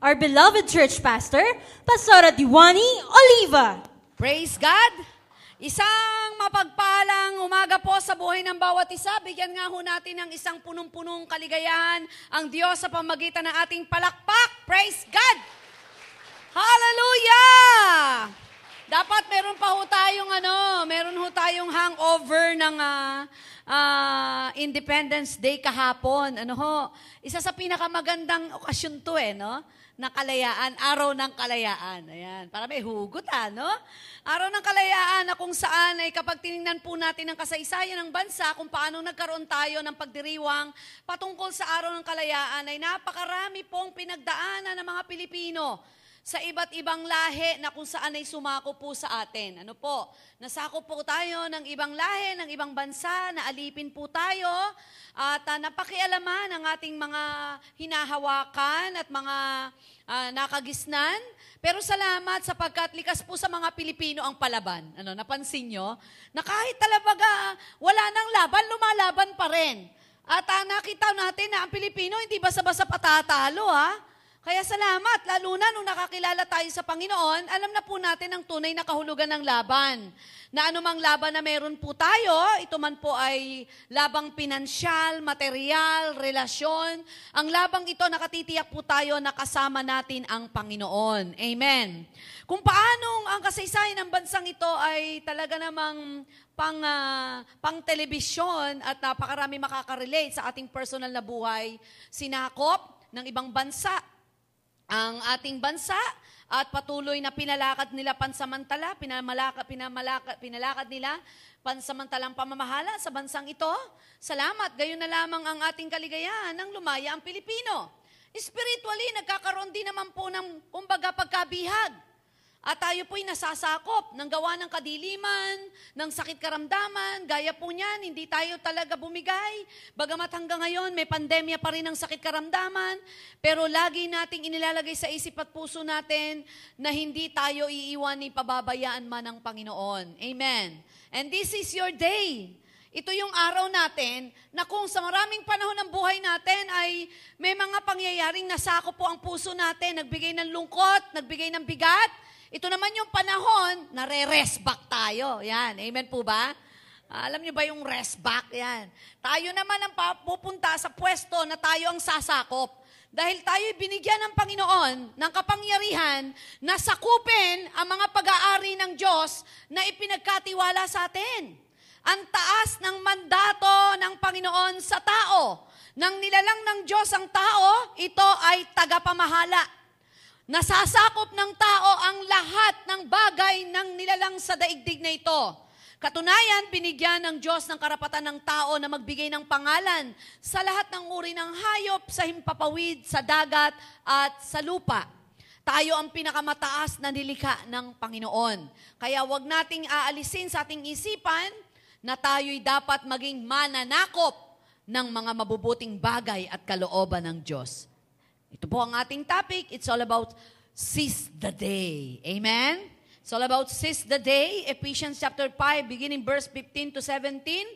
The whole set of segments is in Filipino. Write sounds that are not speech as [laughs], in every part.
our beloved church pastor, Pastora Diwani Oliva. Praise God! Isang mapagpalang umaga po sa buhay ng bawat isa. Bigyan nga ho natin ng isang punong-punong kaligayahan ang Diyos sa pamagitan ng ating palakpak. Praise God! Hallelujah! Dapat meron pa ho tayong ano, meron ho tayong hangover ng ah, ah, Independence Day kahapon. Ano ho? Isa sa pinakamagandang okasyon to eh, no? Na kalayaan, araw ng kalayaan. Ayan, para may hugot ah, no? Araw ng kalayaan na kung saan ay kapag tinignan po natin ang kasaysayan ng bansa, kung paano nagkaroon tayo ng pagdiriwang patungkol sa araw ng kalayaan, ay napakarami pong pinagdaanan ng mga Pilipino sa iba't ibang lahi na kung saan ay sumako po sa atin. Ano po? Nasako po tayo ng ibang lahi, ng ibang bansa, na alipin po tayo, at uh, napakialaman ang ating mga hinahawakan at mga uh, nakagisnan. Pero salamat sapagkat likas po sa mga Pilipino ang palaban. Ano, napansin nyo? Na kahit talaga wala nang laban, lumalaban pa rin. At uh, nakita natin na ang Pilipino hindi basta-basta patatalo, ha? Kaya salamat, lalo na nung nakakilala tayo sa Panginoon, alam na po natin ang tunay na kahulugan ng laban. Na anumang laban na meron po tayo, ito man po ay labang pinansyal, material, relasyon. Ang labang ito, nakatitiyak po tayo na kasama natin ang Panginoon. Amen. Kung paanong ang kasaysayan ng bansang ito ay talaga namang pang, uh, pang telebisyon at napakarami makaka-relate sa ating personal na buhay, sinakop ng ibang bansa, ang ating bansa at patuloy na pinalakad nila pansamantala, pinamalakad, pinamalakad, pinalakad nila pansamantalang pamamahala sa bansang ito. Salamat, gayon na lamang ang ating kaligayahan ng lumaya ang Pilipino. Spiritually, nagkakaroon din naman po ng, kumbaga, pagkabihag. At tayo po'y nasasakop ng gawa ng kadiliman, ng sakit karamdaman, gaya po niyan, hindi tayo talaga bumigay. Bagamat hanggang ngayon may pandemya pa rin ng sakit karamdaman, pero lagi nating inilalagay sa isip at puso natin na hindi tayo iiwan ni pababayaan man ng Panginoon. Amen. And this is your day. Ito yung araw natin na kung sa maraming panahon ng buhay natin ay may mga pangyayaring nasako po ang puso natin, nagbigay ng lungkot, nagbigay ng bigat, ito naman yung panahon na re-rest back tayo. Yan. Amen po ba? Alam niyo ba yung rest back? Yan. Tayo naman ang pupunta sa pwesto na tayo ang sasakop. Dahil tayo binigyan ng Panginoon ng kapangyarihan na sakupin ang mga pag-aari ng Diyos na ipinagkatiwala sa atin. Ang taas ng mandato ng Panginoon sa tao. Nang nilalang ng Diyos ang tao, ito ay tagapamahala Nasasakop ng tao ang lahat ng bagay ng nilalang sa daigdig na ito. Katunayan, binigyan ng Diyos ng karapatan ng tao na magbigay ng pangalan sa lahat ng uri ng hayop sa himpapawid, sa dagat at sa lupa. Tayo ang pinakamataas na nilikha ng Panginoon. Kaya wag nating aalisin sa ating isipan na tayo'y dapat maging mananakop ng mga mabubuting bagay at kalooban ng Diyos. Ito po ang ating topic. It's all about seize the day. Amen? It's all about seize the day. Ephesians chapter 5, beginning verse 15 to 17.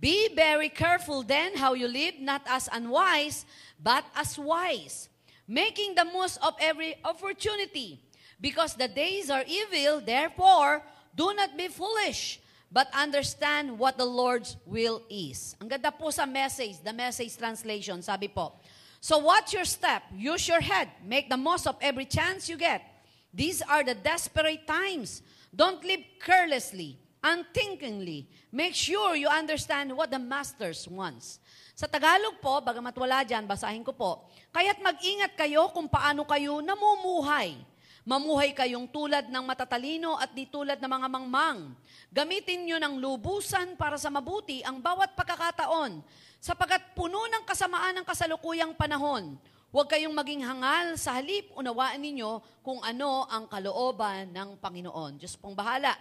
Be very careful then how you live, not as unwise, but as wise, making the most of every opportunity. Because the days are evil, therefore, do not be foolish, but understand what the Lord's will is. Ang ganda po sa message, the message translation, sabi po, So watch your step, use your head, make the most of every chance you get. These are the desperate times. Don't live carelessly, unthinkingly. Make sure you understand what the Master's wants. Sa Tagalog po, bagamat wala dyan, basahin ko po. Kaya't mag-ingat kayo kung paano kayo namumuhay. Mamuhay kayong tulad ng matatalino at di tulad ng mga mangmang. Gamitin nyo ng lubusan para sa mabuti ang bawat pagkakataon sapagat puno ng kasamaan ng kasalukuyang panahon. Huwag kayong maging hangal sa halip, unawaan ninyo kung ano ang kalooban ng Panginoon. Diyos pong bahala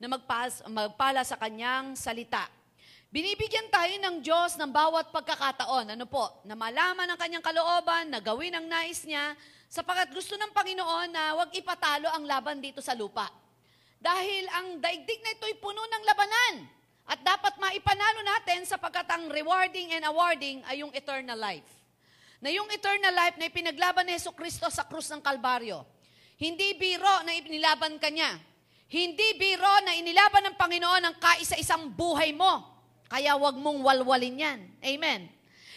na magpas, magpala sa kanyang salita. Binibigyan tayo ng Diyos ng bawat pagkakataon. Ano po? Na malaman ang kanyang kalooban, na gawin ang nais niya, sapagat gusto ng Panginoon na huwag ipatalo ang laban dito sa lupa. Dahil ang daigdig na ito'y puno ng labanan. At dapat maipanalo natin sapagkat ang rewarding and awarding ay yung eternal life. Na yung eternal life na ipinaglaban ni Yeso Kristo sa krus ng Kalbaryo. Hindi biro na inilaban kanya. Hindi biro na inilaban ng Panginoon ang kaisa-isang buhay mo. Kaya wag mong walwalin yan. Amen.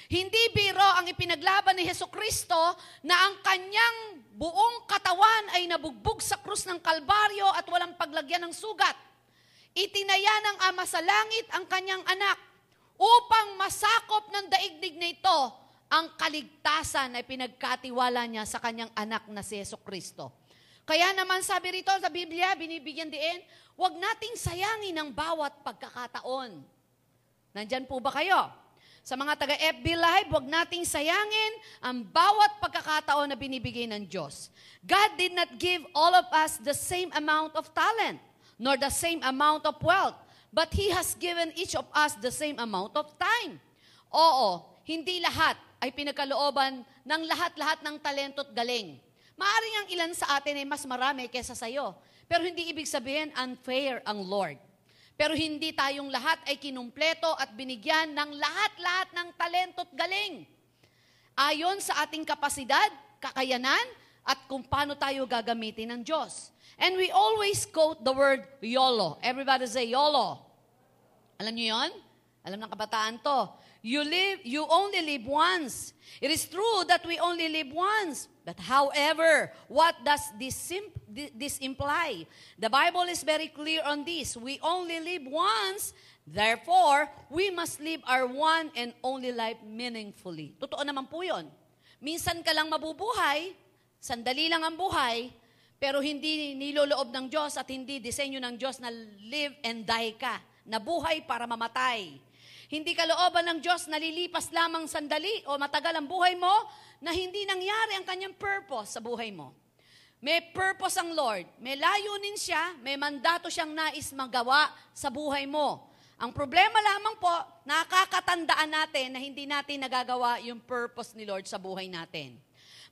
Hindi biro ang ipinaglaban ni Heso Kristo na ang kanyang buong katawan ay nabugbog sa krus ng Kalbaryo at walang paglagyan ng sugat. Itinaya ng Ama sa langit ang kanyang anak upang masakop ng daigdig na ito ang kaligtasan na pinagkatiwala niya sa kanyang anak na si Yeso Kristo. Kaya naman sabi rito sa Biblia, binibigyan din, huwag nating sayangin ang bawat pagkakataon. Nandyan po ba kayo? Sa mga taga-FB Live, huwag nating sayangin ang bawat pagkakataon na binibigay ng Diyos. God did not give all of us the same amount of talent, nor the same amount of wealth, but He has given each of us the same amount of time. Oo, hindi lahat ay pinagkalooban ng lahat-lahat ng talento at galing. Maaring ang ilan sa atin ay mas marami kaysa sa'yo. Pero hindi ibig sabihin unfair ang Lord. Pero hindi tayong lahat ay kinumpleto at binigyan ng lahat-lahat ng talento at galing. Ayon sa ating kapasidad, kakayanan, at kung paano tayo gagamitin ng Diyos. And we always quote the word YOLO. Everybody say YOLO. Alam niyo yon? Alam ng kabataan to. You live, you only live once. It is true that we only live once. But however, what does this, sim- this imply? The Bible is very clear on this. We only live once, therefore, we must live our one and only life meaningfully. Totoo naman po yun. Minsan ka lang mabubuhay, sandali lang ang buhay, pero hindi niloloob ng Diyos at hindi disenyo ng Diyos na live and die ka, na buhay para mamatay. Hindi kalooban ng Diyos na lilipas lamang sandali o matagal ang buhay mo na hindi nangyari ang kanyang purpose sa buhay mo. May purpose ang Lord. May layunin siya, may mandato siyang nais magawa sa buhay mo. Ang problema lamang po, nakakatandaan natin na hindi natin nagagawa yung purpose ni Lord sa buhay natin.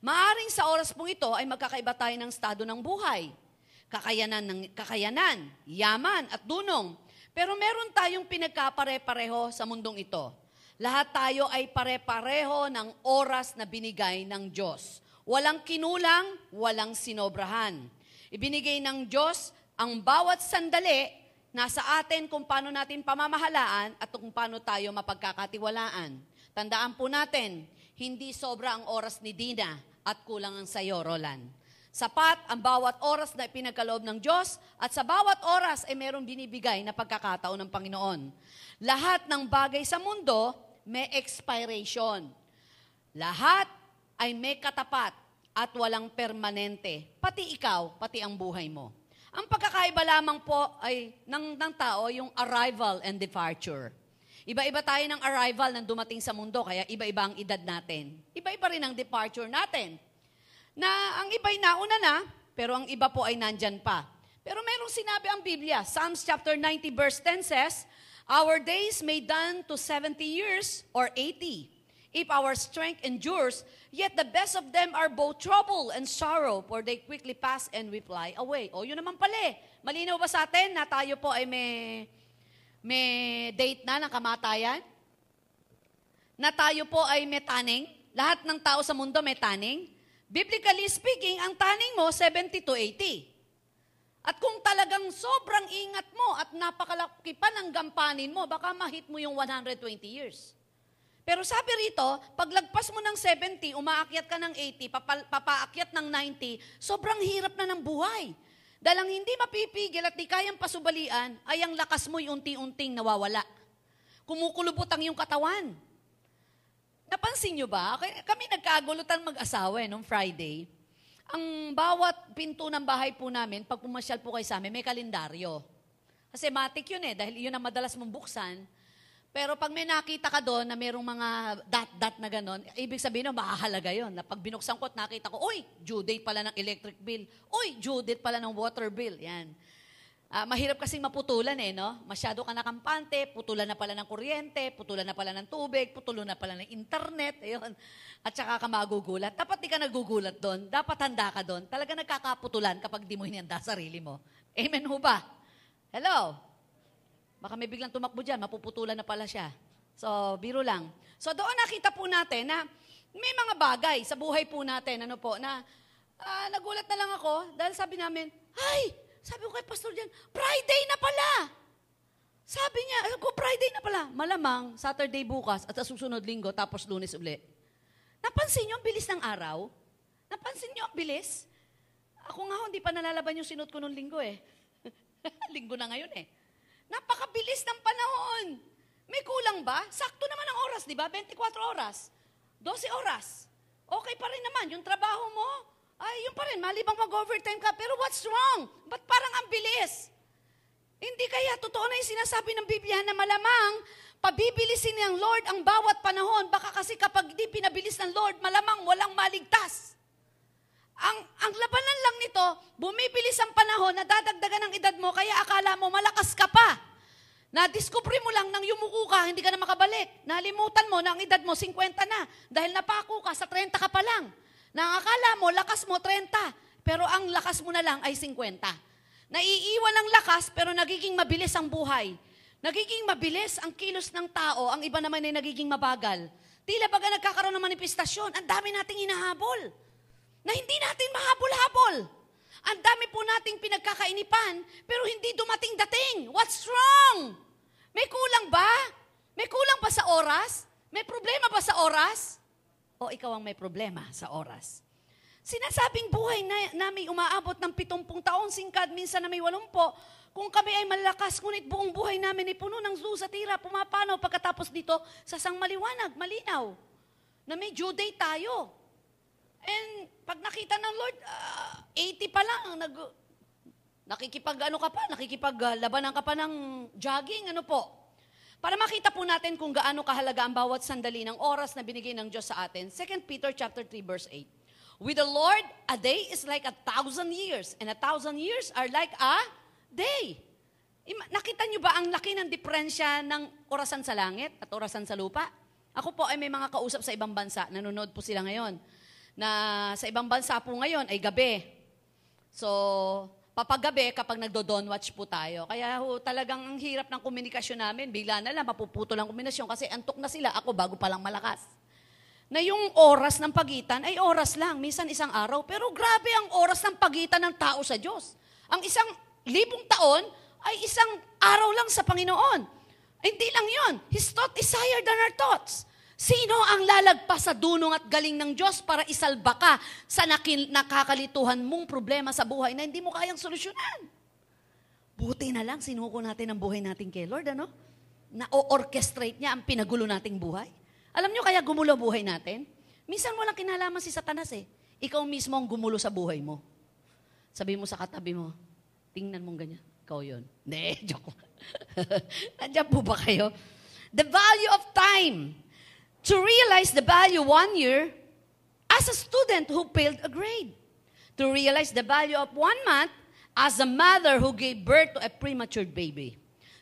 Maaring sa oras pong ito ay magkakaiba tayo ng estado ng buhay. Kakayanan, ng, kakayanan, yaman at dunong. Pero meron tayong pinagkapare-pareho sa mundong ito. Lahat tayo ay pare-pareho ng oras na binigay ng Diyos. Walang kinulang, walang sinobrahan. Ibinigay ng Diyos ang bawat sandali nasa atin kung paano natin pamamahalaan at kung paano tayo mapagkakatiwalaan. Tandaan po natin, hindi sobra ang oras ni Dina at kulang ang sayo, Roland. Sapat ang bawat oras na pinagkaloob ng Diyos at sa bawat oras ay mayroong binibigay na pagkakataon ng Panginoon. Lahat ng bagay sa mundo may expiration. Lahat ay may katapat at walang permanente. Pati ikaw, pati ang buhay mo. Ang pagkakaiba lamang po ay ng, ng tao yung arrival and departure. Iba-iba tayo ng arrival nang dumating sa mundo, kaya iba-iba ang edad natin. Iba-iba rin ang departure natin na ang iba'y nauna na, pero ang iba po ay nandyan pa. Pero merong sinabi ang Biblia, Psalms chapter 90 verse 10 says, Our days may done to 70 years or 80. If our strength endures, yet the best of them are both trouble and sorrow, for they quickly pass and we fly away. O, yun naman pala eh. Malinaw ba sa atin na tayo po ay may, may date na ng kamatayan? Na tayo po ay may taning? Lahat ng tao sa mundo may taning? Biblically speaking, ang taning mo, 70 to 80. At kung talagang sobrang ingat mo at napakalaki pa ng gampanin mo, baka mahit mo yung 120 years. Pero sabi rito, paglagpas mo ng 70, umaakyat ka ng 80, papa, papaakyat ng 90, sobrang hirap na ng buhay. Dahil ang hindi mapipigil at di kayang pasubalian, ay ang lakas mo yung unti-unting nawawala. Kumukulubot ang iyong katawan. Napansin nyo ba? Kami nagkagulutan mag-asawa eh, nung Friday. Ang bawat pinto ng bahay po namin, pag pumasyal po kayo sa amin, may kalendaryo. Kasi matik yun eh, dahil yun ang madalas mong buksan. Pero pag may nakita ka doon na merong mga dot-dot na gano'n, ibig sabihin no, mahahalaga yon. Na pag binuksan ko at nakita ko, uy, due date pala ng electric bill. Uy, due date pala ng water bill. Yan. Ah, mahirap kasing maputulan eh, no? Masyado ka nakampante, putulan na pala ng kuryente, putulan na pala ng tubig, putulan na pala ng internet, [laughs] ayun. At saka ka magugulat. Dapat di ka nagugulat doon. Dapat handa ka doon. Talaga nagkakaputulan kapag di mo hinanda sarili mo. Amen ho ba? Hello? Baka may biglang tumakbo dyan, mapuputulan na pala siya. So, biro lang. So, doon nakita po natin na may mga bagay sa buhay po natin, ano po, na ah, nagulat na lang ako dahil sabi namin, ay, sabi ko kay Pastor Jan, Friday na pala. Sabi niya, ko, Friday na pala. Malamang, Saturday bukas at sa susunod linggo, tapos lunes uli. Napansin niyo ang bilis ng araw? Napansin niyo ang bilis? Ako nga, hindi pa nalalaban yung sinot ko nung linggo eh. [laughs] linggo na ngayon eh. Napakabilis ng panahon. May kulang ba? Sakto naman ang oras, di ba? 24 oras. 12 oras. Okay pa rin naman. Yung trabaho mo, ay, yun pa rin. Malibang mag-overtime ka. Pero what's wrong? Ba't parang ang bilis? Hindi kaya totoo na yung sinasabi ng Biblia na malamang pabibilisin ng Lord ang bawat panahon. Baka kasi kapag di pinabilis ng Lord, malamang walang maligtas. Ang, ang labanan lang nito, bumibilis ang panahon, nadadagdagan ang edad mo, kaya akala mo malakas ka pa. Na-discover mo lang nang yumuko ka, hindi ka na makabalik. Nalimutan mo na ang edad mo 50 na dahil napako ka sa 30 ka pa lang. Na ang akala mo, lakas mo 30, pero ang lakas mo na lang ay 50. Naiiwan ang lakas pero nagiging mabilis ang buhay. Nagiging mabilis ang kilos ng tao, ang iba naman ay nagiging mabagal. Tila baga nagkakaroon ng manifestasyon, ang dami nating hinahabol na hindi natin mahabol-habol. Ang dami po nating pinagkakainipan, pero hindi dumating dating. What's wrong? May kulang ba? May kulang ba sa oras? May problema ba sa oras? O ikaw ang may problema sa oras? Sinasabing buhay na, namin umaabot ng pitumpung taon, singkad, minsan na may walumpo. Kung kami ay malakas, ngunit buong buhay namin ay puno ng zoo sa tira, pumapanaw pagkatapos dito sa sang maliwanag, malinaw, na may due date tayo. And pag nakita ng Lord, uh, ah, 80 pa lang, nag, nakikipag ano ka pa, nakikipaglabanan ka pa ng jogging, ano po. Para makita po natin kung gaano kahalaga ang bawat sandali ng oras na binigay ng Diyos sa atin. 2 Peter chapter 3 verse 8. With the Lord, a day is like a thousand years, and a thousand years are like a day. Nakita niyo ba ang laki ng diferensya ng orasan sa langit at orasan sa lupa? Ako po ay may mga kausap sa ibang bansa, nanonood po sila ngayon na sa ibang bansa po ngayon ay gabi. So, papagabi kapag nagdo-dawn watch po tayo. Kaya ho, talagang ang hirap ng komunikasyon namin. Bigla na lang, mapuputol ang komunikasyon kasi antok na sila. Ako bago pa lang malakas. Na yung oras ng pagitan ay oras lang, minsan isang araw. Pero grabe ang oras ng pagitan ng tao sa Diyos. Ang isang libong taon ay isang araw lang sa Panginoon. Hindi lang yon. His thought is higher than our thoughts. Sino ang lalagpas sa dunong at galing ng Diyos para isalba ka sa nakil- nakakalituhan mong problema sa buhay na hindi mo kayang solusyonan? Buti na lang sinuko natin ang buhay natin kay Lord, ano? Na-orchestrate niya ang pinagulo nating buhay. Alam niyo kaya gumulo buhay natin? Minsan mo lang kinalaman si Satanas eh. Ikaw mismo ang gumulo sa buhay mo. Sabi mo sa katabi mo, tingnan mong ganyan. Ikaw yun. [laughs] Hindi, joke [laughs] Nandiyan po ba kayo? The value of time to realize the value one year as a student who failed a grade, to realize the value of one month as a mother who gave birth to a premature baby,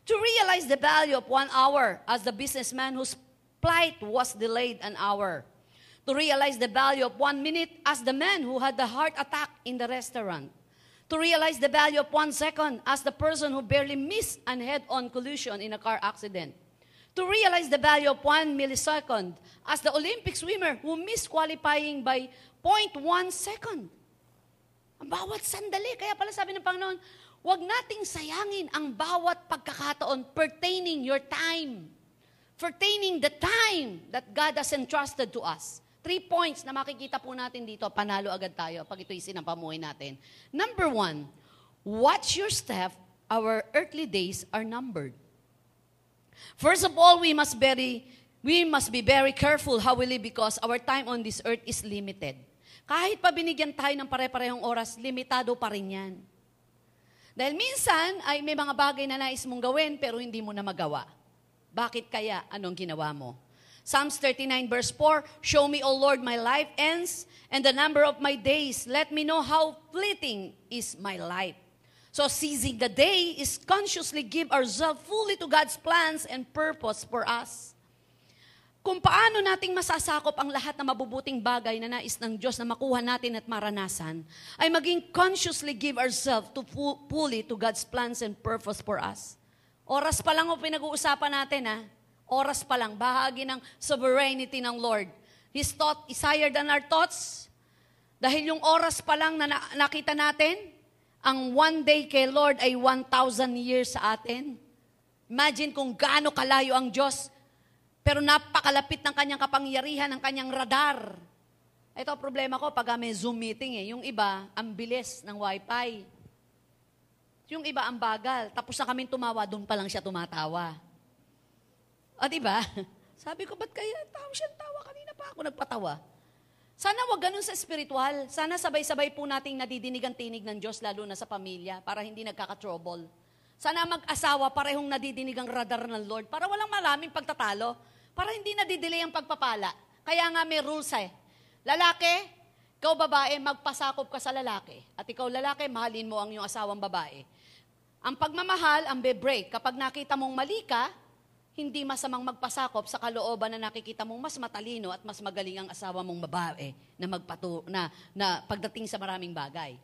to realize the value of one hour as the businessman whose flight was delayed an hour, to realize the value of one minute as the man who had the heart attack in the restaurant, to realize the value of one second as the person who barely missed an head-on collision in a car accident, to realize the value of one millisecond as the Olympic swimmer who missed qualifying by 0.1 second. Ang bawat sandali. Kaya pala sabi ng Panginoon, huwag nating sayangin ang bawat pagkakataon pertaining your time. Pertaining the time that God has entrusted to us. Three points na makikita po natin dito, panalo agad tayo pag ito'y sinampamuhay natin. Number one, watch your step, our earthly days are numbered. First of all, we must very we must be very careful how we live because our time on this earth is limited. Kahit pa binigyan tayo ng pare-parehong oras, limitado pa rin yan. Dahil minsan ay may mga bagay na nais mong gawin pero hindi mo na magawa. Bakit kaya? Anong ginawa mo? Psalms 39 verse 4, Show me, O Lord, my life ends and the number of my days. Let me know how fleeting is my life. So seizing the day is consciously give ourselves fully to God's plans and purpose for us. Kung paano nating masasakop ang lahat ng mabubuting bagay na nais ng Diyos na makuha natin at maranasan, ay maging consciously give ourselves to fu- fully to God's plans and purpose for us. Oras pa lang o pinag-uusapan natin ha. Oras pa lang, bahagi ng sovereignty ng Lord. His thought is higher than our thoughts. Dahil yung oras pa lang na- nakita natin, ang one day kay Lord ay 1,000 years sa atin. Imagine kung gaano kalayo ang Diyos, pero napakalapit ng kanyang kapangyarihan, ng kanyang radar. Ito problema ko pag may Zoom meeting eh. Yung iba, ang bilis ng wifi. Yung iba, ang bagal. Tapos na kaming tumawa, doon pa lang siya tumatawa. O, di ba? [laughs] Sabi ko, ba't kaya tawa siya tawa? Kanina pa ako nagpatawa. Sana wag ganun sa spiritual. Sana sabay-sabay po nating nadidinig ang tinig ng Diyos, lalo na sa pamilya, para hindi nagkaka-trouble. Sana mag-asawa, parehong nadidinig ang radar ng Lord, para walang maraming pagtatalo, para hindi nadidelay ang pagpapala. Kaya nga may rules eh. Lalaki, ikaw babae, magpasakop ka sa lalaki. At ikaw lalaki, mahalin mo ang iyong asawang babae. Ang pagmamahal, ang be-break. Kapag nakita mong mali ka, hindi masamang magpasakop sa kalooban na nakikita mong mas matalino at mas magaling ang asawa mong babae na magpatu na, na pagdating sa maraming bagay.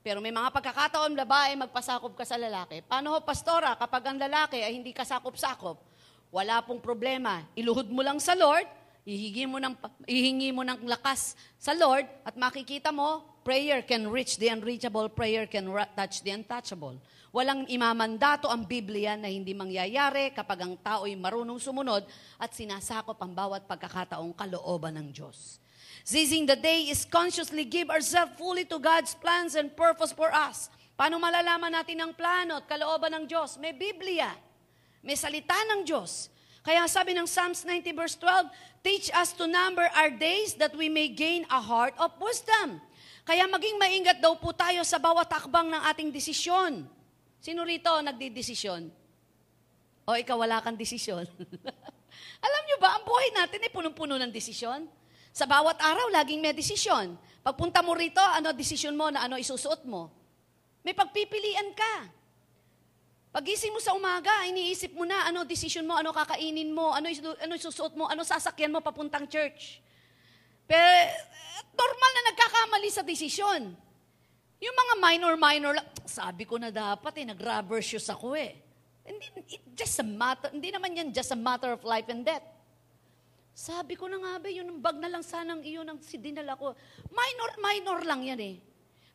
Pero may mga pagkakataon, babae, magpasakop ka sa lalaki. Paano ho, pastora, kapag ang lalaki ay hindi kasakop-sakop, wala pong problema. Iluhod mo lang sa Lord, ihingi mo ng, ihingi mo ng lakas sa Lord, at makikita mo, prayer can reach the unreachable, prayer can touch the untouchable. Walang imamandato ang Biblia na hindi mangyayari kapag ang tao'y marunong sumunod at sinasakop ang bawat pagkakataong kalooban ng Diyos. Seizing the day is consciously give ourselves fully to God's plans and purpose for us. Paano malalaman natin ang plano at kalooban ng Diyos? May Biblia. May salita ng Diyos. Kaya sabi ng Psalms 90 verse 12, Teach us to number our days that we may gain a heart of wisdom. Kaya maging maingat daw po tayo sa bawat takbang ng ating desisyon. Sino rito nagdidesisyon? O ikaw wala kang desisyon? [laughs] Alam nyo ba, ang buhay natin ay punong-puno ng desisyon. Sa bawat araw, laging may desisyon. Pagpunta mo rito, ano desisyon mo na ano isusuot mo? May pagpipilian ka. Pagising mo sa umaga, iniisip mo na ano desisyon mo, ano kakainin mo, ano, ano isusuot mo, ano sasakyan mo papuntang church. Pero normal na nagkakamali sa desisyon. Yung mga minor-minor sabi ko na dapat eh, nag-rubber shoes ako eh. Hindi, it just a matter, hindi naman yan just a matter of life and death. Sabi ko na nga ba, yun ang bag na lang sanang iyon ang dinala ko. Minor, minor lang yan eh.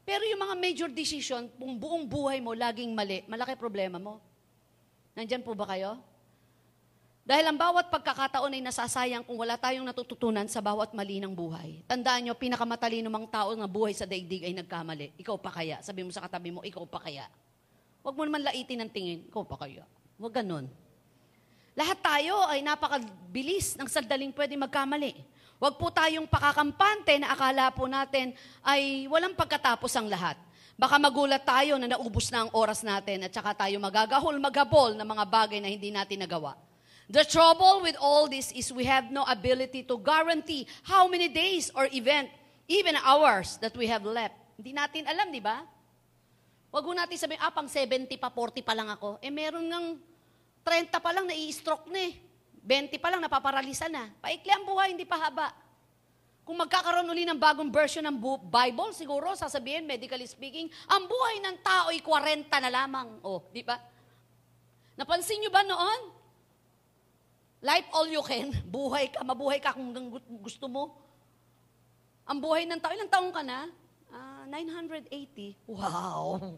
Pero yung mga major decision, kung buong buhay mo laging mali, malaki problema mo. Nandyan po ba kayo? Dahil ang bawat pagkakataon ay nasasayang kung wala tayong natututunan sa bawat mali ng buhay. Tandaan nyo, pinakamatalino mang tao na buhay sa daigdig ay nagkamali. Ikaw pa kaya? Sabi mo sa katabi mo, ikaw pa kaya? Huwag mo naman laitin ng tingin, ikaw pa kaya? Huwag ganun. Lahat tayo ay napakabilis ng sandaling pwede magkamali. Huwag po tayong pakakampante na akala po natin ay walang pagkatapos ang lahat. Baka magulat tayo na naubos na ang oras natin at saka tayo magagahol, maghabol ng mga bagay na hindi natin nagawa. The trouble with all this is we have no ability to guarantee how many days or event, even hours that we have left. Hindi natin alam, di ba? Huwag natin sabihin, ah, pang 70 pa, 40 pa lang ako. Eh, meron ng 30 pa lang, nai-stroke na eh. 20 pa lang, napaparalisa na. Paikli ang buhay, hindi pa haba. Kung magkakaroon uli ng bagong version ng Bible, siguro, sasabihin, medically speaking, ang buhay ng tao ay 40 na lamang. Oh, di ba? Napansin nyo ba noon? Life all you can. [laughs] Buhay ka, mabuhay ka kung gusto mo. Ang buhay ng tao, ilang taong ka na? Ah, 980. Wow!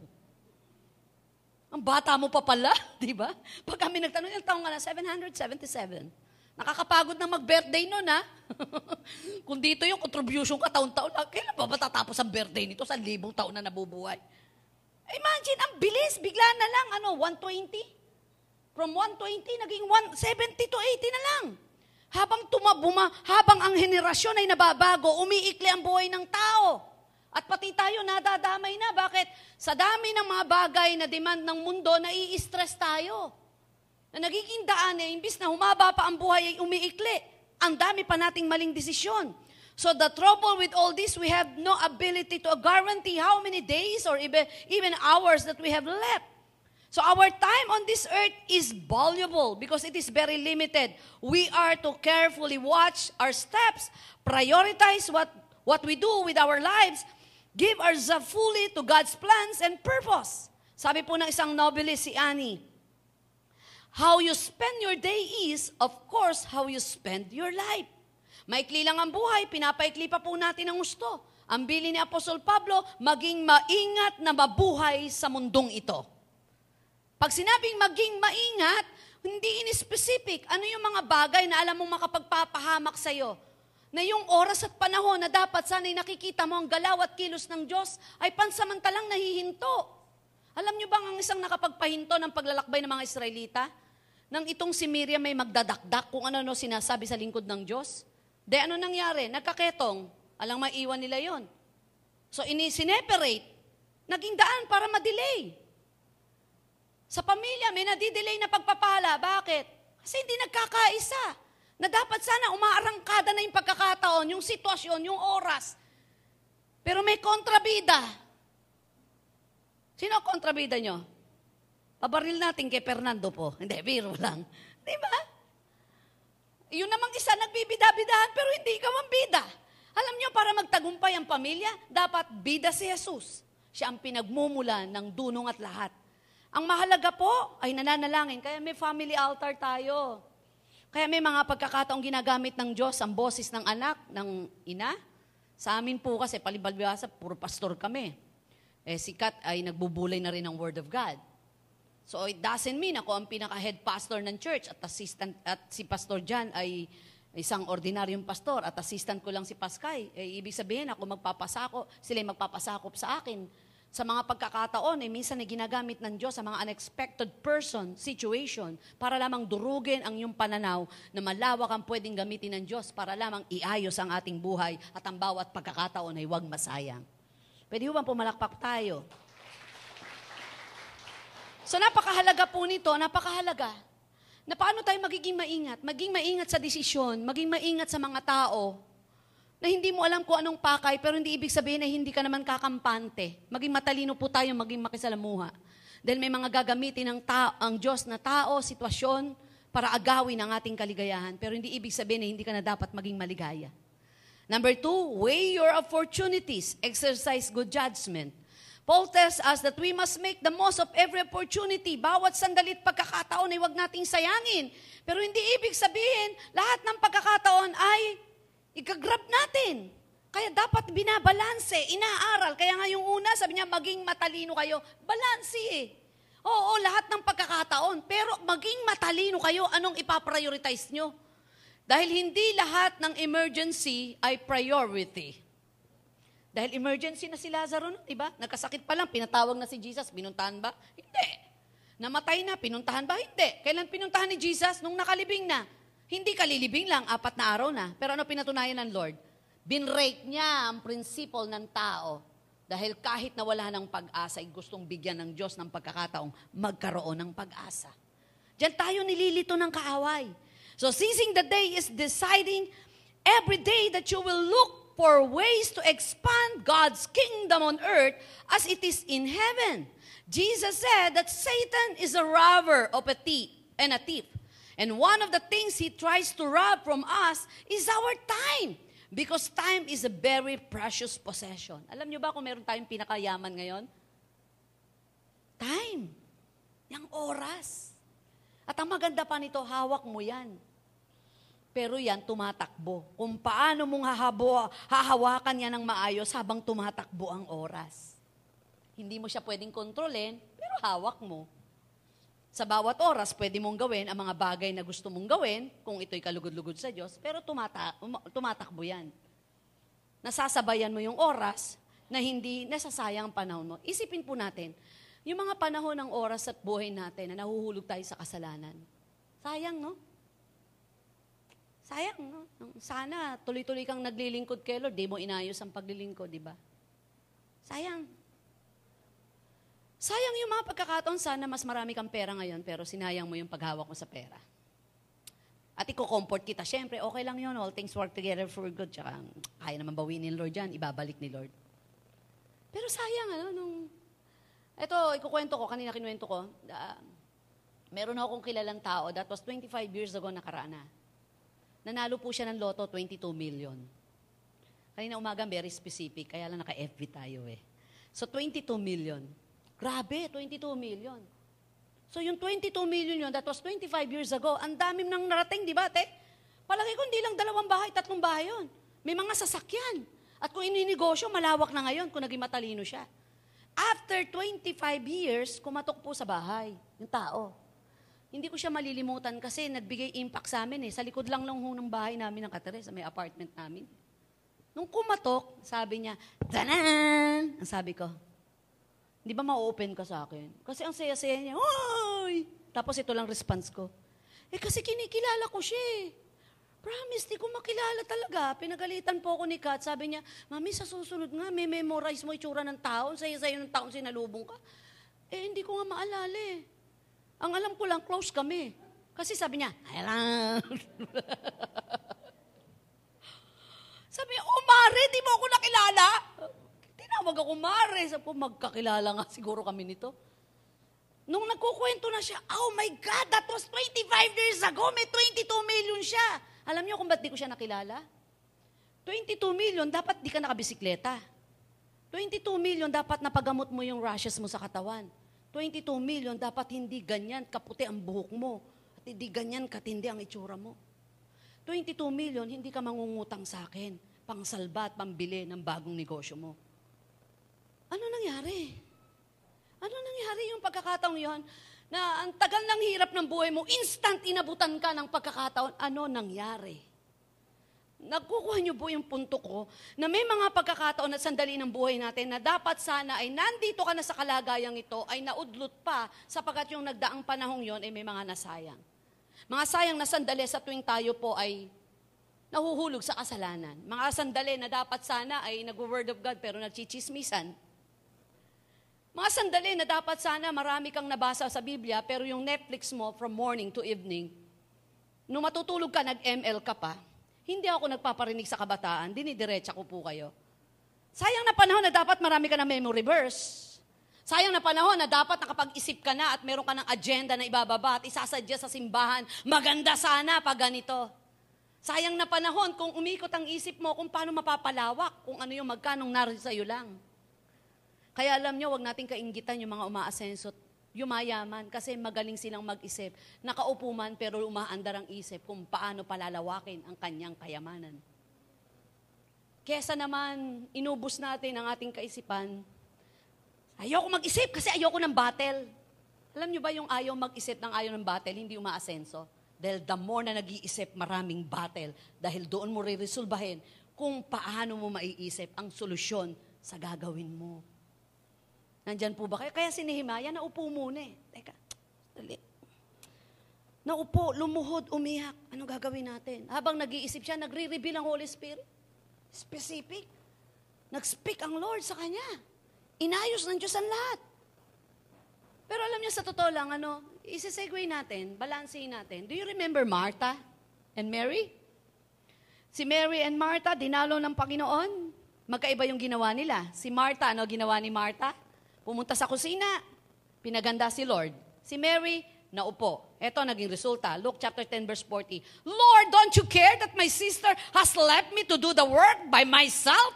Ang bata mo pa pala, [laughs] di ba? Pag kami nagtanong, ilang taong ka na? 777. Nakakapagod na mag-birthday nun, ha? [laughs] Kung dito yung contribution ka taon-taon, ah, kailan ba matatapos ang birthday nito? Sa libong taon na nabubuhay. Imagine, ang bilis, bigla na lang, ano, 120? From 120, naging 170 to 80 na lang. Habang tumabuma, habang ang henerasyon ay nababago, umiikli ang buhay ng tao. At pati tayo nadadamay na. Bakit? Sa dami ng mga bagay na demand ng mundo, nai-stress tayo. na nagiging daan eh, imbis na humaba pa ang buhay ay umiikli. Ang dami pa nating maling desisyon. So the trouble with all this, we have no ability to guarantee how many days or even, even hours that we have left. So our time on this earth is valuable because it is very limited. We are to carefully watch our steps, prioritize what, what we do with our lives, give ourselves fully to God's plans and purpose. Sabi po ng isang novelist si Annie, How you spend your day is, of course, how you spend your life. Maikli lang ang buhay, pinapaikli pa po natin ang gusto. Ang bili ni Apostol Pablo, maging maingat na mabuhay sa mundong ito. Pag sinabing maging maingat, hindi in-specific. Ano yung mga bagay na alam mong makapagpapahamak sa'yo? Na yung oras at panahon na dapat sana'y nakikita mo ang galaw at kilos ng Diyos ay pansamantalang nahihinto. Alam nyo bang ang isang nakapagpahinto ng paglalakbay ng mga Israelita? Nang itong si Miriam may magdadakdak kung ano-ano sinasabi sa lingkod ng Diyos? De ano nangyari? Nagkaketong. Alang maiwan nila yon. So ini-separate. Naging daan para ma-delay. Sa pamilya, may nadidelay na pagpapala. Bakit? Kasi hindi nagkakaisa. Na dapat sana umaarangkada na yung pagkakataon, yung sitwasyon, yung oras. Pero may kontrabida. Sino kontrabida nyo? Pabaril natin kay Fernando po. Hindi, biro lang. [laughs] Di ba? Yun namang isa nagbibida-bidahan pero hindi ikaw ang bida. Alam niyo, para magtagumpay ang pamilya, dapat bida si Jesus. Siya ang pinagmumula ng dunong at lahat. Ang mahalaga po ay nananalangin. Kaya may family altar tayo. Kaya may mga pagkakataong ginagamit ng Diyos ang boses ng anak, ng ina. Sa amin po kasi, palibalbasa, puro pastor kami. Eh, si Kat ay nagbubulay na rin ng Word of God. So it doesn't mean ako ang pinaka-head pastor ng church at assistant at si Pastor John ay isang ordinaryong pastor at assistant ko lang si Pascay. Eh, ibig sabihin ako magpapasako, sila magpapasakop sa akin. Sa mga pagkakataon, eh, minsan ay ginagamit ng Diyos sa mga unexpected person, situation, para lamang durugin ang iyong pananaw na malawak ang pwedeng gamitin ng Diyos para lamang iayos ang ating buhay at ang bawat pagkakataon ay huwag masayang. Pwede bang pumalakpak tayo? So napakahalaga po nito, napakahalaga. Na paano tayo magiging maingat? Maging maingat sa desisyon, maging maingat sa mga tao, na hindi mo alam kung anong pakay, pero hindi ibig sabihin na hindi ka naman kakampante. Maging matalino po tayo, maging makisalamuha. Dahil may mga gagamitin ng ta- ang Diyos na tao, sitwasyon, para agawin ang ating kaligayahan. Pero hindi ibig sabihin na hindi ka na dapat maging maligaya. Number two, weigh your opportunities. Exercise good judgment. Paul tells us that we must make the most of every opportunity. Bawat sandalit pagkakataon ay huwag nating sayangin. Pero hindi ibig sabihin, lahat ng pagkakataon ay ikagrab natin. Kaya dapat binabalanse, inaaral. Kaya nga yung una, sabi niya, maging matalino kayo. Balanse eh. Oo, lahat ng pagkakataon. Pero maging matalino kayo, anong ipaprioritize nyo? Dahil hindi lahat ng emergency ay priority. Dahil emergency na si Lazaro di ba? Nagkasakit pa lang, pinatawag na si Jesus, pinuntahan ba? Hindi. Namatay na, pinuntahan ba? Hindi. Kailan pinuntahan ni Jesus? Nung nakalibing na. Hindi kalilibing lang, apat na araw na. Pero ano pinatunayan ng Lord? Binrake niya ang principle ng tao. Dahil kahit na wala ng pag-asa, ay gustong bigyan ng Diyos ng pagkakataong magkaroon ng pag-asa. Diyan tayo nililito ng kaaway. So seizing the day is deciding every day that you will look for ways to expand God's kingdom on earth as it is in heaven. Jesus said that Satan is a robber of a thief and a thief. And one of the things he tries to rob from us is our time. Because time is a very precious possession. Alam niyo ba kung meron tayong pinakayaman ngayon? Time. Yang oras. At ang maganda pa nito, hawak mo yan. Pero yan, tumatakbo. Kung paano mong hahabo, hahawakan yan ng maayos habang tumatakbo ang oras. Hindi mo siya pwedeng kontrolin, pero hawak mo. Sa bawat oras, pwede mong gawin ang mga bagay na gusto mong gawin, kung ito'y kalugod-lugod sa Diyos, pero tumata, um, tumatakbo yan. Nasasabayan mo yung oras na hindi nasasayang ang panahon mo. Isipin po natin, yung mga panahon ng oras at buhay natin na nahuhulog tayo sa kasalanan. Sayang, no? Sayang, no? Sana tuloy-tuloy kang naglilingkod kay Lord, di mo inayos ang paglilingkod, di ba? Sayang. Sayang yung mga pagkakataon, sana mas marami kang pera ngayon, pero sinayang mo yung paghawak mo sa pera. At iko-comfort kita. Siyempre, okay lang yun. All things work together for good. Tsaka, kaya naman bawiin ni Lord yan. Ibabalik ni Lord. Pero sayang, ano, nung... Ito, ikukwento ko, kanina kinuwento ko. Uh, meron akong kilalang tao. That was 25 years ago nakaraan na. Nanalo po siya ng loto, 22 million. Kanina umaga, very specific. Kaya lang naka-FB tayo eh. So, 22 million. Grabe, 22 million. So yung 22 million yun, that was 25 years ago, ang dami nang narating, di ba, te? Palagi ko hindi lang dalawang bahay, tatlong bahay yun. May mga sasakyan. At kung ininegosyo, malawak na ngayon kung naging matalino siya. After 25 years, kumatok po sa bahay, yung tao. Hindi ko siya malilimutan kasi nagbigay impact sa amin eh. Sa likod lang lang ng bahay namin ng Katere, sa may apartment namin. Nung kumatok, sabi niya, Tanan! Ang sabi ko, Di ba ma-open ka sa akin? Kasi ang saya-saya niya, Oy! Tapos ito lang response ko. Eh kasi kinikilala ko siya eh. Promise, di ko makilala talaga. Pinagalitan po ako ni Kat. Sabi niya, Mami, sa susunod nga, may memorize mo itsura ng taon. Saya-saya ng taon sinalubong ka. Eh, hindi ko nga maalala eh. Ang alam ko lang, close kami. Kasi sabi niya, I [laughs] sabi niya, oh Mare, di mo ako nakilala? Tinawag ako Mare. Sabi ko, magkakilala nga siguro kami nito. Nung nagkukwento na siya, oh my God, that was 25 years ago. May 22 million siya. Alam niyo kung ba't di ko siya nakilala? 22 million, dapat di ka nakabisikleta. 22 million, dapat napagamot mo yung rashes mo sa katawan. 22 million, dapat hindi ganyan kaputi ang buhok mo. At hindi ganyan katindi ang itsura mo. 22 million, hindi ka mangungutang sa akin. Pangsalba at pambili ng bagong negosyo mo. Ano nangyari? Ano nangyari yung pagkakataong yon? Na ang tagal ng hirap ng buhay mo, instant inabutan ka ng pagkakataon. Ano nangyari? Nagkukuha niyo po yung punto ko na may mga pagkakataon at sandali ng buhay natin na dapat sana ay nandito ka na sa kalagayang ito ay naudlot pa sapagkat yung nagdaang panahong yon ay may mga nasayang. Mga sayang na sandali sa tuwing tayo po ay nahuhulog sa kasalanan. Mga sandali na dapat sana ay nag-word of God pero nagchichismisan mga sandali na dapat sana marami kang nabasa sa Biblia, pero yung Netflix mo from morning to evening, nung matutulog ka, nag-ML ka pa, hindi ako nagpaparinig sa kabataan, dinidiretsa ko po kayo. Sayang na panahon na dapat marami ka na memory verse. Sayang na panahon na dapat nakapag-isip ka na at meron ka ng agenda na ibababa at isasadya sa simbahan. Maganda sana pag ganito. Sayang na panahon kung umikot ang isip mo kung paano mapapalawak, kung ano yung magkanong naroon sa iyo lang. Kaya alam nyo, wag nating kaingitan yung mga umaasenso yumayaman kasi magaling silang mag-isip. Nakaupo man pero umaandar ang isip kung paano palalawakin ang kanyang kayamanan. Kesa naman, inubos natin ang ating kaisipan. Ayoko mag-isip kasi ayoko ng battle. Alam nyo ba yung ayaw mag-isip ng ayaw ng battle, hindi umaasenso? Dahil the more na nag-iisip, maraming battle. Dahil doon mo re-resolbahin kung paano mo maiisip ang solusyon sa gagawin mo. Nandyan po ba kayo? Kaya si Nehemiah, naupo muna eh. Teka, dali. Naupo, lumuhod, umiyak. Ano gagawin natin? Habang nag-iisip siya, nagre-reveal ang Holy Spirit. Specific. Nag-speak ang Lord sa kanya. Inayos ng Diyos ang lahat. Pero alam niyo, sa totoo lang, ano, isi-segue natin, balansehin natin. Do you remember Martha and Mary? Si Mary and Martha, dinalo ng Panginoon. Magkaiba yung ginawa nila. Si Martha, ano ginawa ni Martha? Pumunta sa kusina, pinaganda si Lord. Si Mary, naupo. Ito naging resulta. Luke chapter 10 verse 40. Lord, don't you care that my sister has left me to do the work by myself?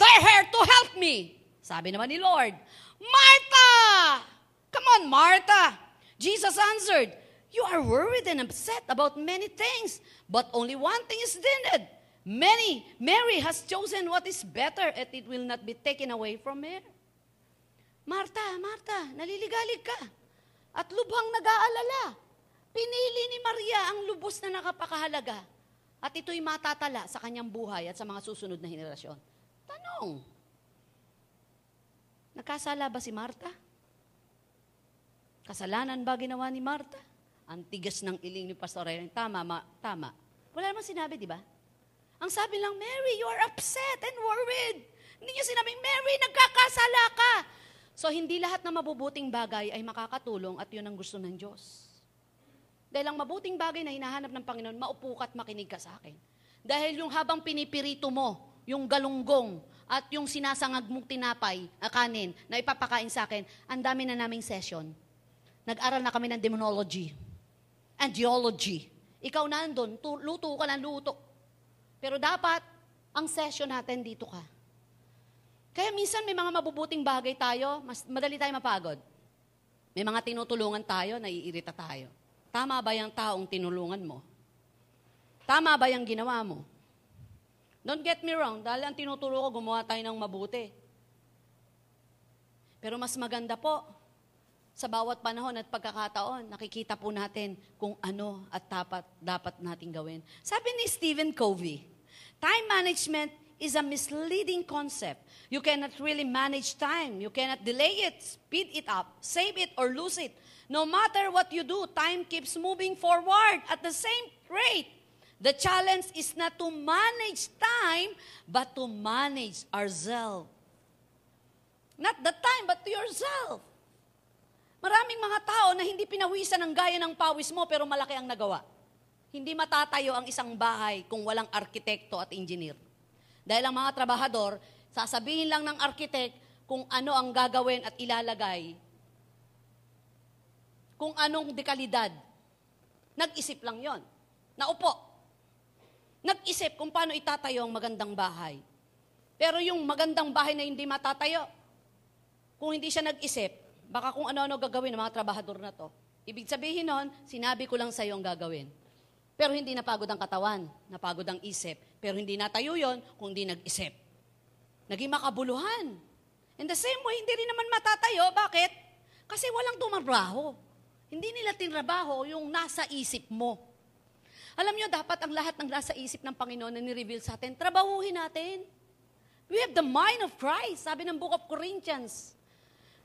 Tell her to help me. Sabi naman ni Lord, Martha! Come on, Martha. Jesus answered, You are worried and upset about many things, but only one thing is needed. Many, Mary has chosen what is better, and it will not be taken away from her. Marta, Marta, naliligalig ka. At lubhang nag-aalala. Pinili ni Maria ang lubos na nakapakahalaga. At ito'y matatala sa kanyang buhay at sa mga susunod na henerasyon. Tanong, nagkasala ba si Marta? Kasalanan ba ginawa ni Marta? Ang tigas ng iling ni Pastor Aaron. Tama, ma, tama. Wala namang sinabi, di ba? Ang sabi lang, Mary, you are upset and worried. Hindi niya sinabing, Mary, nagkakasala ka. So, hindi lahat ng mabubuting bagay ay makakatulong at yun ang gusto ng Diyos. Dahil ang mabuting bagay na hinahanap ng Panginoon, maupo ka at makinig ka sa akin. Dahil yung habang pinipirito mo, yung galunggong, at yung sinasangag mong tinapay, uh, kanin, na ipapakain sa akin, ang dami na naming session. Nag-aral na kami ng demonology, and geology. Ikaw nandun, luto ka ng luto. Pero dapat, ang session natin dito ka. Kaya minsan may mga mabubuting bagay tayo, mas madali tayo mapagod. May mga tinutulungan tayo, naiirita tayo. Tama ba yung taong tinulungan mo? Tama ba yung ginawa mo? Don't get me wrong, dahil ang tinuturo ko, gumawa tayo ng mabuti. Pero mas maganda po, sa bawat panahon at pagkakataon, nakikita po natin kung ano at dapat, dapat natin gawin. Sabi ni Stephen Covey, time management is a misleading concept. You cannot really manage time. You cannot delay it, speed it up, save it, or lose it. No matter what you do, time keeps moving forward at the same rate. The challenge is not to manage time, but to manage ourselves. Not the time, but to yourself. Maraming mga tao na hindi pinawisan ng gaya ng pawis mo, pero malaki ang nagawa. Hindi matatayo ang isang bahay kung walang arkitekto at engineer. Dahil ang mga trabahador, sasabihin lang ng arkitek kung ano ang gagawin at ilalagay. Kung anong dekalidad. Nag-isip lang yon. Naupo. Nag-isip kung paano itatayo ang magandang bahay. Pero yung magandang bahay na hindi matatayo, kung hindi siya nag-isip, baka kung ano-ano gagawin ng mga trabahador na to. Ibig sabihin nun, sinabi ko lang sa iyo ang gagawin. Pero hindi napagod ang katawan, napagod ang isip. Pero hindi natayo yon kung hindi nag-isip. Naging makabuluhan. In the same way, hindi rin naman matatayo. Bakit? Kasi walang tumabraho. Hindi nila tinrabaho yung nasa isip mo. Alam nyo, dapat ang lahat ng nasa isip ng Panginoon na ni-reveal sa atin, trabahuhin natin. We have the mind of Christ, sabi ng Book of Corinthians.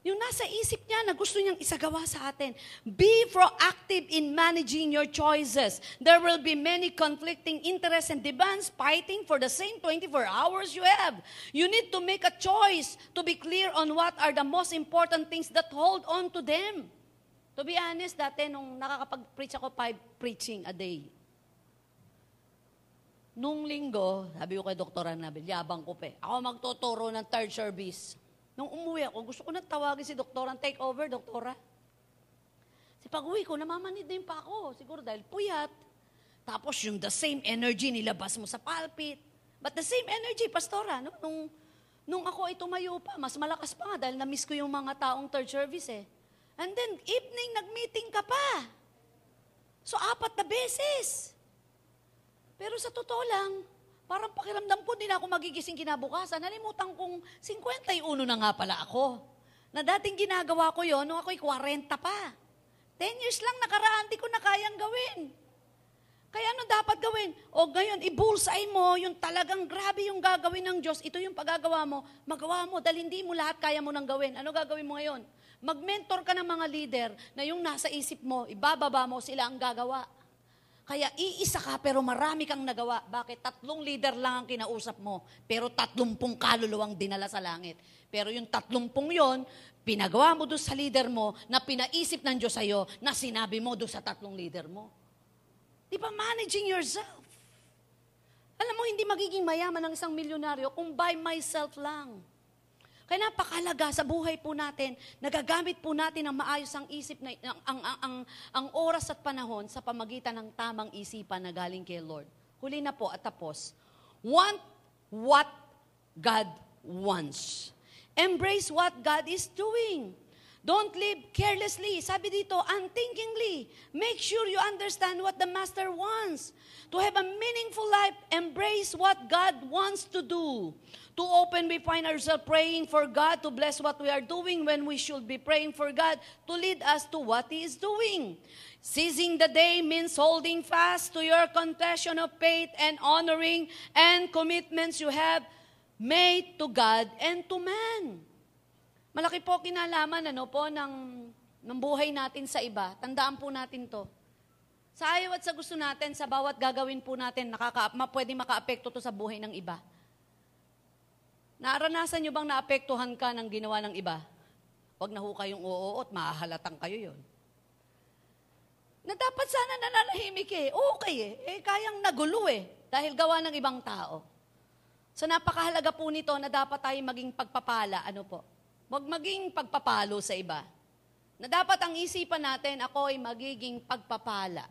Yung nasa isip niya na gusto niyang isagawa sa atin. Be proactive in managing your choices. There will be many conflicting interests and demands fighting for the same 24 hours you have. You need to make a choice to be clear on what are the most important things that hold on to them. To be honest, dati nung nakakapag-preach ako, five preaching a day. Nung linggo, sabi ko kay Dr. Anabel, yabang ko pe. Ako magtuturo ng third service. Nung umuwi ako, gusto ko na tawagin si Doktora, take over, Doktora. Si pag-uwi ko, namamanid din pa ako. Siguro dahil puyat. Tapos yung the same energy nilabas mo sa pulpit. But the same energy, Pastora, no? nung, nung ako ay tumayo pa, mas malakas pa nga dahil na-miss ko yung mga taong third service eh. And then, evening, nag-meeting ka pa. So, apat na beses. Pero sa totoo lang, parang pakiramdam ko, hindi na ako magigising kinabukasan. Nalimutan kong 51 na nga pala ako. Na dating ginagawa ko yon nung ako'y 40 pa. 10 years lang nakaraan, di ko na kayang gawin. Kaya ano dapat gawin? O ngayon, i-bullseye mo yung talagang grabe yung gagawin ng Diyos. Ito yung paggagawa mo. Magawa mo dahil hindi mo lahat kaya mo nang gawin. Ano gagawin mo ngayon? Mag-mentor ka ng mga leader na yung nasa isip mo, ibababa mo, sila ang gagawa. Kaya iisa ka pero marami kang nagawa. Bakit? Tatlong leader lang ang kinausap mo, pero tatlumpong kaluluwang dinala sa langit. Pero yung tatlumpong yon, pinagawa mo doon sa leader mo na pinaisip ng Diyos sa'yo na sinabi mo doon sa tatlong leader mo. Di ba managing yourself? Alam mo, hindi magiging mayaman ng isang milyonaryo kung by myself lang. Kaya napakalaga sa buhay po natin, nagagamit po natin ang maayos ang isip, na, ang, ang, ang, ang, ang oras at panahon sa pamagitan ng tamang isipan na galing kay Lord. Huli na po at tapos. Want what God wants. Embrace what God is doing. Don't live carelessly. Sabi dito, unthinkingly. Make sure you understand what the Master wants. To have a meaningful life, embrace what God wants to do. Too often we find ourselves praying for God to bless what we are doing when we should be praying for God to lead us to what He is doing. Seizing the day means holding fast to your confession of faith and honoring and commitments you have made to God and to man. Malaki po kinalaman ano po ng, ng buhay natin sa iba. Tandaan po natin to. Sa ayaw at sa gusto natin, sa bawat gagawin po natin, nakaka, pwede makaapekto to sa buhay ng iba. Naranasan nyo bang naapektuhan ka ng ginawa ng iba? Huwag na ho kayong oo at mahahalatang kayo yon. Na dapat sana nananahimik eh. Okay eh. Eh, kayang nagulo eh. Dahil gawa ng ibang tao. So napakahalaga po nito na dapat tayo maging pagpapala. Ano po? Huwag maging pagpapalo sa iba. Na dapat ang isipan natin, ako'y magiging pagpapala.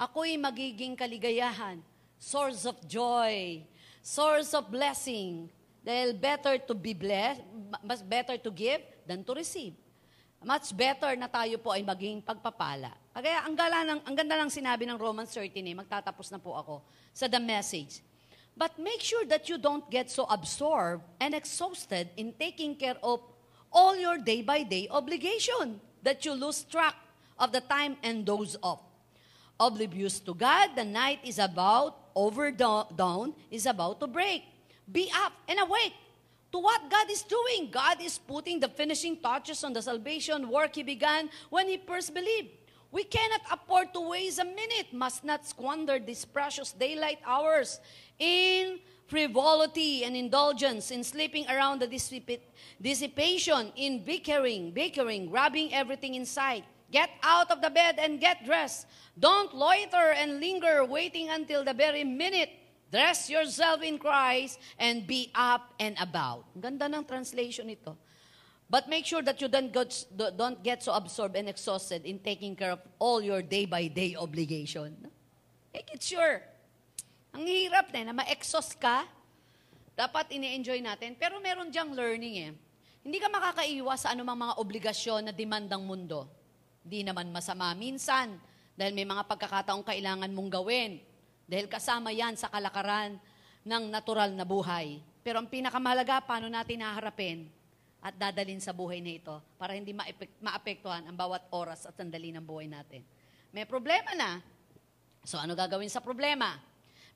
Ako'y magiging kaligayahan. Source of joy. Source of blessing. Dahil better to be blessed, mas better to give than to receive. Much better na tayo po ay maging pagpapala. Kaya ang, gala ng, ang ganda ng sinabi ng Romans 13 eh, magtatapos na po ako sa the message. But make sure that you don't get so absorbed and exhausted in taking care of all your day-by-day obligation that you lose track of the time and doze off. Oblivious to God, the night is about, over dawn is about to break. Be up and awake to what God is doing. God is putting the finishing touches on the salvation work He began when He first believed. We cannot afford to waste a minute, must not squander these precious daylight hours in frivolity and indulgence, in sleeping around the dissipation, in bickering, bickering, grabbing everything in sight. Get out of the bed and get dressed. Don't loiter and linger waiting until the very minute. Dress yourself in Christ and be up and about. Ganda ng translation ito. But make sure that you don't get, don't get so absorbed and exhausted in taking care of all your day-by-day obligation. Make it sure. Ang hirap na, na ma-exhaust ka. Dapat ini-enjoy natin. Pero meron diyang learning eh. Hindi ka makakaiwas sa anumang mga obligasyon na demandang mundo. Hindi naman masama minsan dahil may mga pagkakataong kailangan mong gawin. Dahil kasama yan sa kalakaran ng natural na buhay. Pero ang pinakamahalaga, paano natin naharapin at dadalin sa buhay na ito para hindi maapektuhan ang bawat oras at sandali ng buhay natin. May problema na. So ano gagawin sa problema?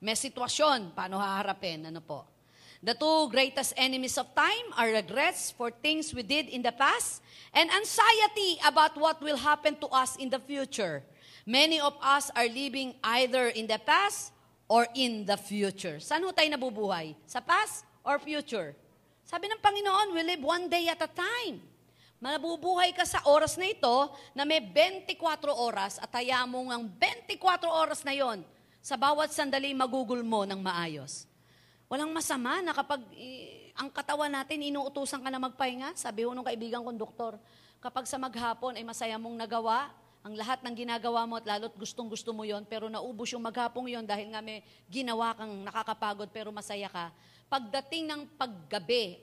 May sitwasyon, paano haharapin? Ano po? The two greatest enemies of time are regrets for things we did in the past and anxiety about what will happen to us in the future. Many of us are living either in the past or in the future. Saan tayo nabubuhay? Sa past or future? Sabi ng Panginoon, we live one day at a time. Mabubuhay ka sa oras na ito na may 24 oras at hayaan mo ang 24 oras na yon sa bawat sandali magugol mo ng maayos. Walang masama na kapag eh, ang katawan natin, inuutusan ka na magpahinga. Sabi ho nung kaibigan kong doktor, kapag sa maghapon ay masaya mong nagawa, ang lahat ng ginagawa mo at lalo't gustong gusto mo yon pero naubos yung maghapong yon dahil nga may ginawa kang nakakapagod pero masaya ka, pagdating ng paggabi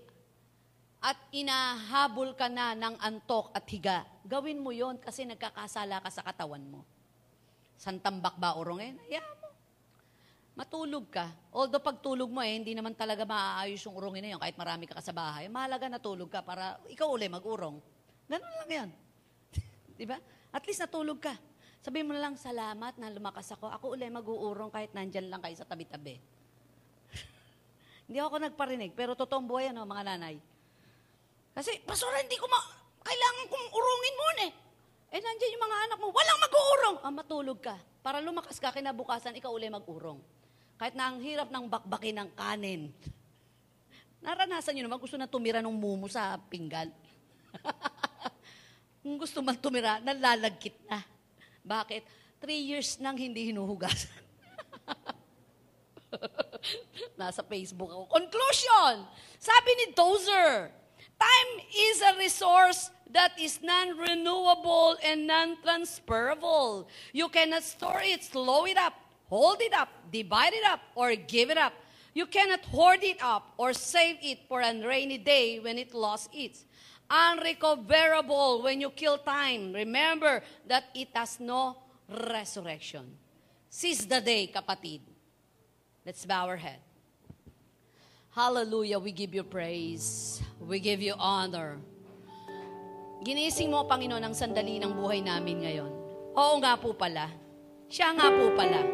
at inahabol ka na ng antok at higa, gawin mo yon kasi nagkakasala ka sa katawan mo. Santambak ba urongin? Hayaan mo. Matulog ka. Although pagtulog mo eh, hindi naman talaga maaayos yung urongin na yun kahit marami ka sa bahay. Mahalaga natulog ka para ikaw uli mag-urong. Ganun lang yan. [laughs] Di ba? At least natulog ka. Sabihin mo lang, salamat na lumakas ako. Ako uli mag-uurong kahit nandyan lang kayo sa tabi-tabi. [laughs] Hindi ako nagparinig, pero totoong buhay ano, mga nanay. Kasi, pastora, hindi ko ma... Kailangan kong urungin muna eh. Eh, nandiyan yung mga anak mo, walang mag-uurong. Ah, matulog ka. Para lumakas ka, kinabukasan, ikaw uli mag-urong. Kahit na ang hirap ng bakbakin ng kanin. [laughs] Naranasan nyo naman, gusto na tumira ng mumu sa pinggan. [laughs] Kung gusto man tumira, nalalagkit na. Bakit? Three years nang hindi hinuhugasan. [laughs] Nasa Facebook ako. Conclusion! Sabi ni Tozer, time is a resource that is non-renewable and non-transferable. You cannot store it, slow it up, hold it up, divide it up, or give it up. You cannot hoard it up or save it for a rainy day when it lost its. Unrecoverable when you kill time. Remember that it has no resurrection. Seize the day, kapatid. Let's bow our head. Hallelujah, we give you praise. We give you honor. Ginising mo, Panginoon, ang sandali ng buhay namin ngayon. Oo nga po pala. Siya nga po pala.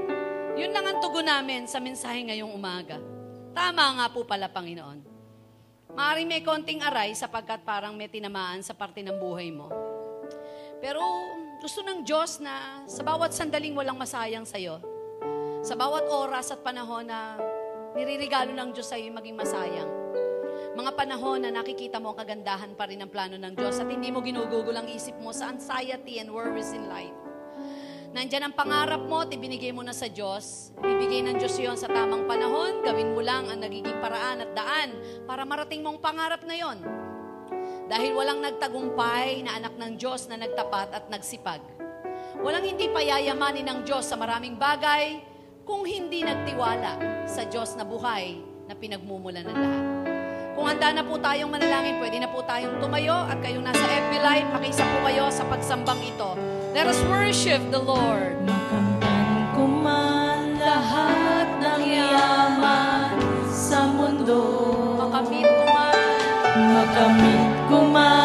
Yun lang ang tugon namin sa mensahe ngayong umaga. Tama nga po pala, Panginoon. Maaaring may konting aray sapagkat parang may tinamaan sa parte ng buhay mo. Pero gusto ng Diyos na sa bawat sandaling walang masayang sa'yo, sa bawat oras at panahon na niriregalo ng Diyos sa iyo maging masayang. Mga panahon na nakikita mo ang kagandahan pa rin ng plano ng Diyos at hindi mo ginugugol ang isip mo sa anxiety and worries in life. Nandyan ang pangarap mo at ibinigay mo na sa Diyos. Ibigay ng Diyos yon sa tamang panahon. Gawin mo lang ang nagiging paraan at daan para marating mong pangarap na yon. Dahil walang nagtagumpay na anak ng Diyos na nagtapat at nagsipag. Walang hindi payayamanin ng Diyos sa maraming bagay kung hindi nagtiwala sa Diyos na buhay na pinagmumula ng lahat. Kung handa na po tayong manalangin, pwede na po tayong tumayo at kayong nasa FB Live, makiisa po kayo sa pagsambang ito. Let us worship the Lord. Makamtan ko man lahat ng yaman sa mundo Makamit ko man. Makamit ko man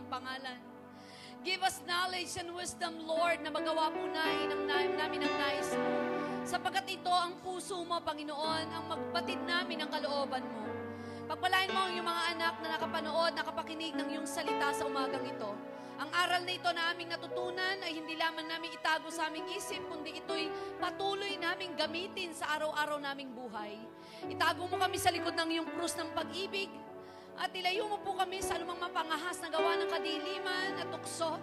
iyong pangalan. Give us knowledge and wisdom, Lord, na magawa po namin ang, namin ang nais mo. Sapagkat ito ang puso mo, Panginoon, ang magbatid namin ang kalooban mo. Pagpalain mo ang iyong mga anak na nakapanood, nakapakinig ng iyong salita sa umagang ito. Ang aral na ito na aming natutunan ay hindi lamang namin itago sa aming isip, kundi ito'y patuloy naming gamitin sa araw-araw naming buhay. Itago mo kami sa likod ng iyong krus ng pag-ibig at ilayo mo po kami sa anumang mapangahas na gawa ng kadiliman at tukso.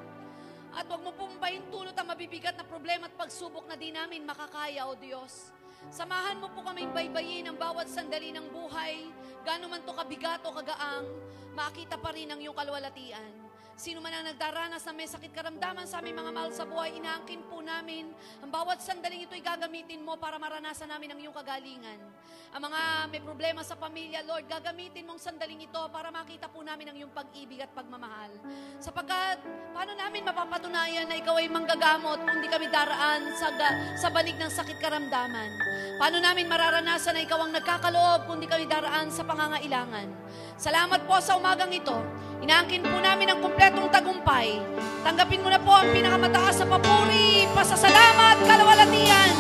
At huwag mo pong pahintulot ang mabibigat na problema at pagsubok na di namin makakaya, O Diyos. Samahan mo po kaming baybayin ang bawat sandali ng buhay, gano'n man to kabigat o kagaang, makita pa rin ang iyong kalwalatian. Sino man ang nagdaranas na may sakit karamdaman sa aming mga mahal sa buhay, inaangkin po namin. Ang bawat sandaling ito'y gagamitin mo para maranasan namin ang iyong kagalingan. Ang mga may problema sa pamilya, Lord, gagamitin mong sandaling ito para makita po namin ang iyong pag-ibig at pagmamahal. Sapagkat, paano namin mapapatunayan na ikaw ay manggagamot kung di kami daraan sa, sa banig ng sakit karamdaman? Paano namin mararanasan na ikaw ang nagkakaloob kung di kami daraan sa pangangailangan? Salamat po sa umagang ito. Inaangkin po namin ang kumpletong tagumpay. Tanggapin mo na po ang pinakamataas na papuri, pasasalamat, kalawalatian.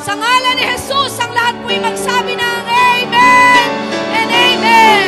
Sa ngalan ni Jesus, ang lahat po'y magsabi ng Amen and Amen.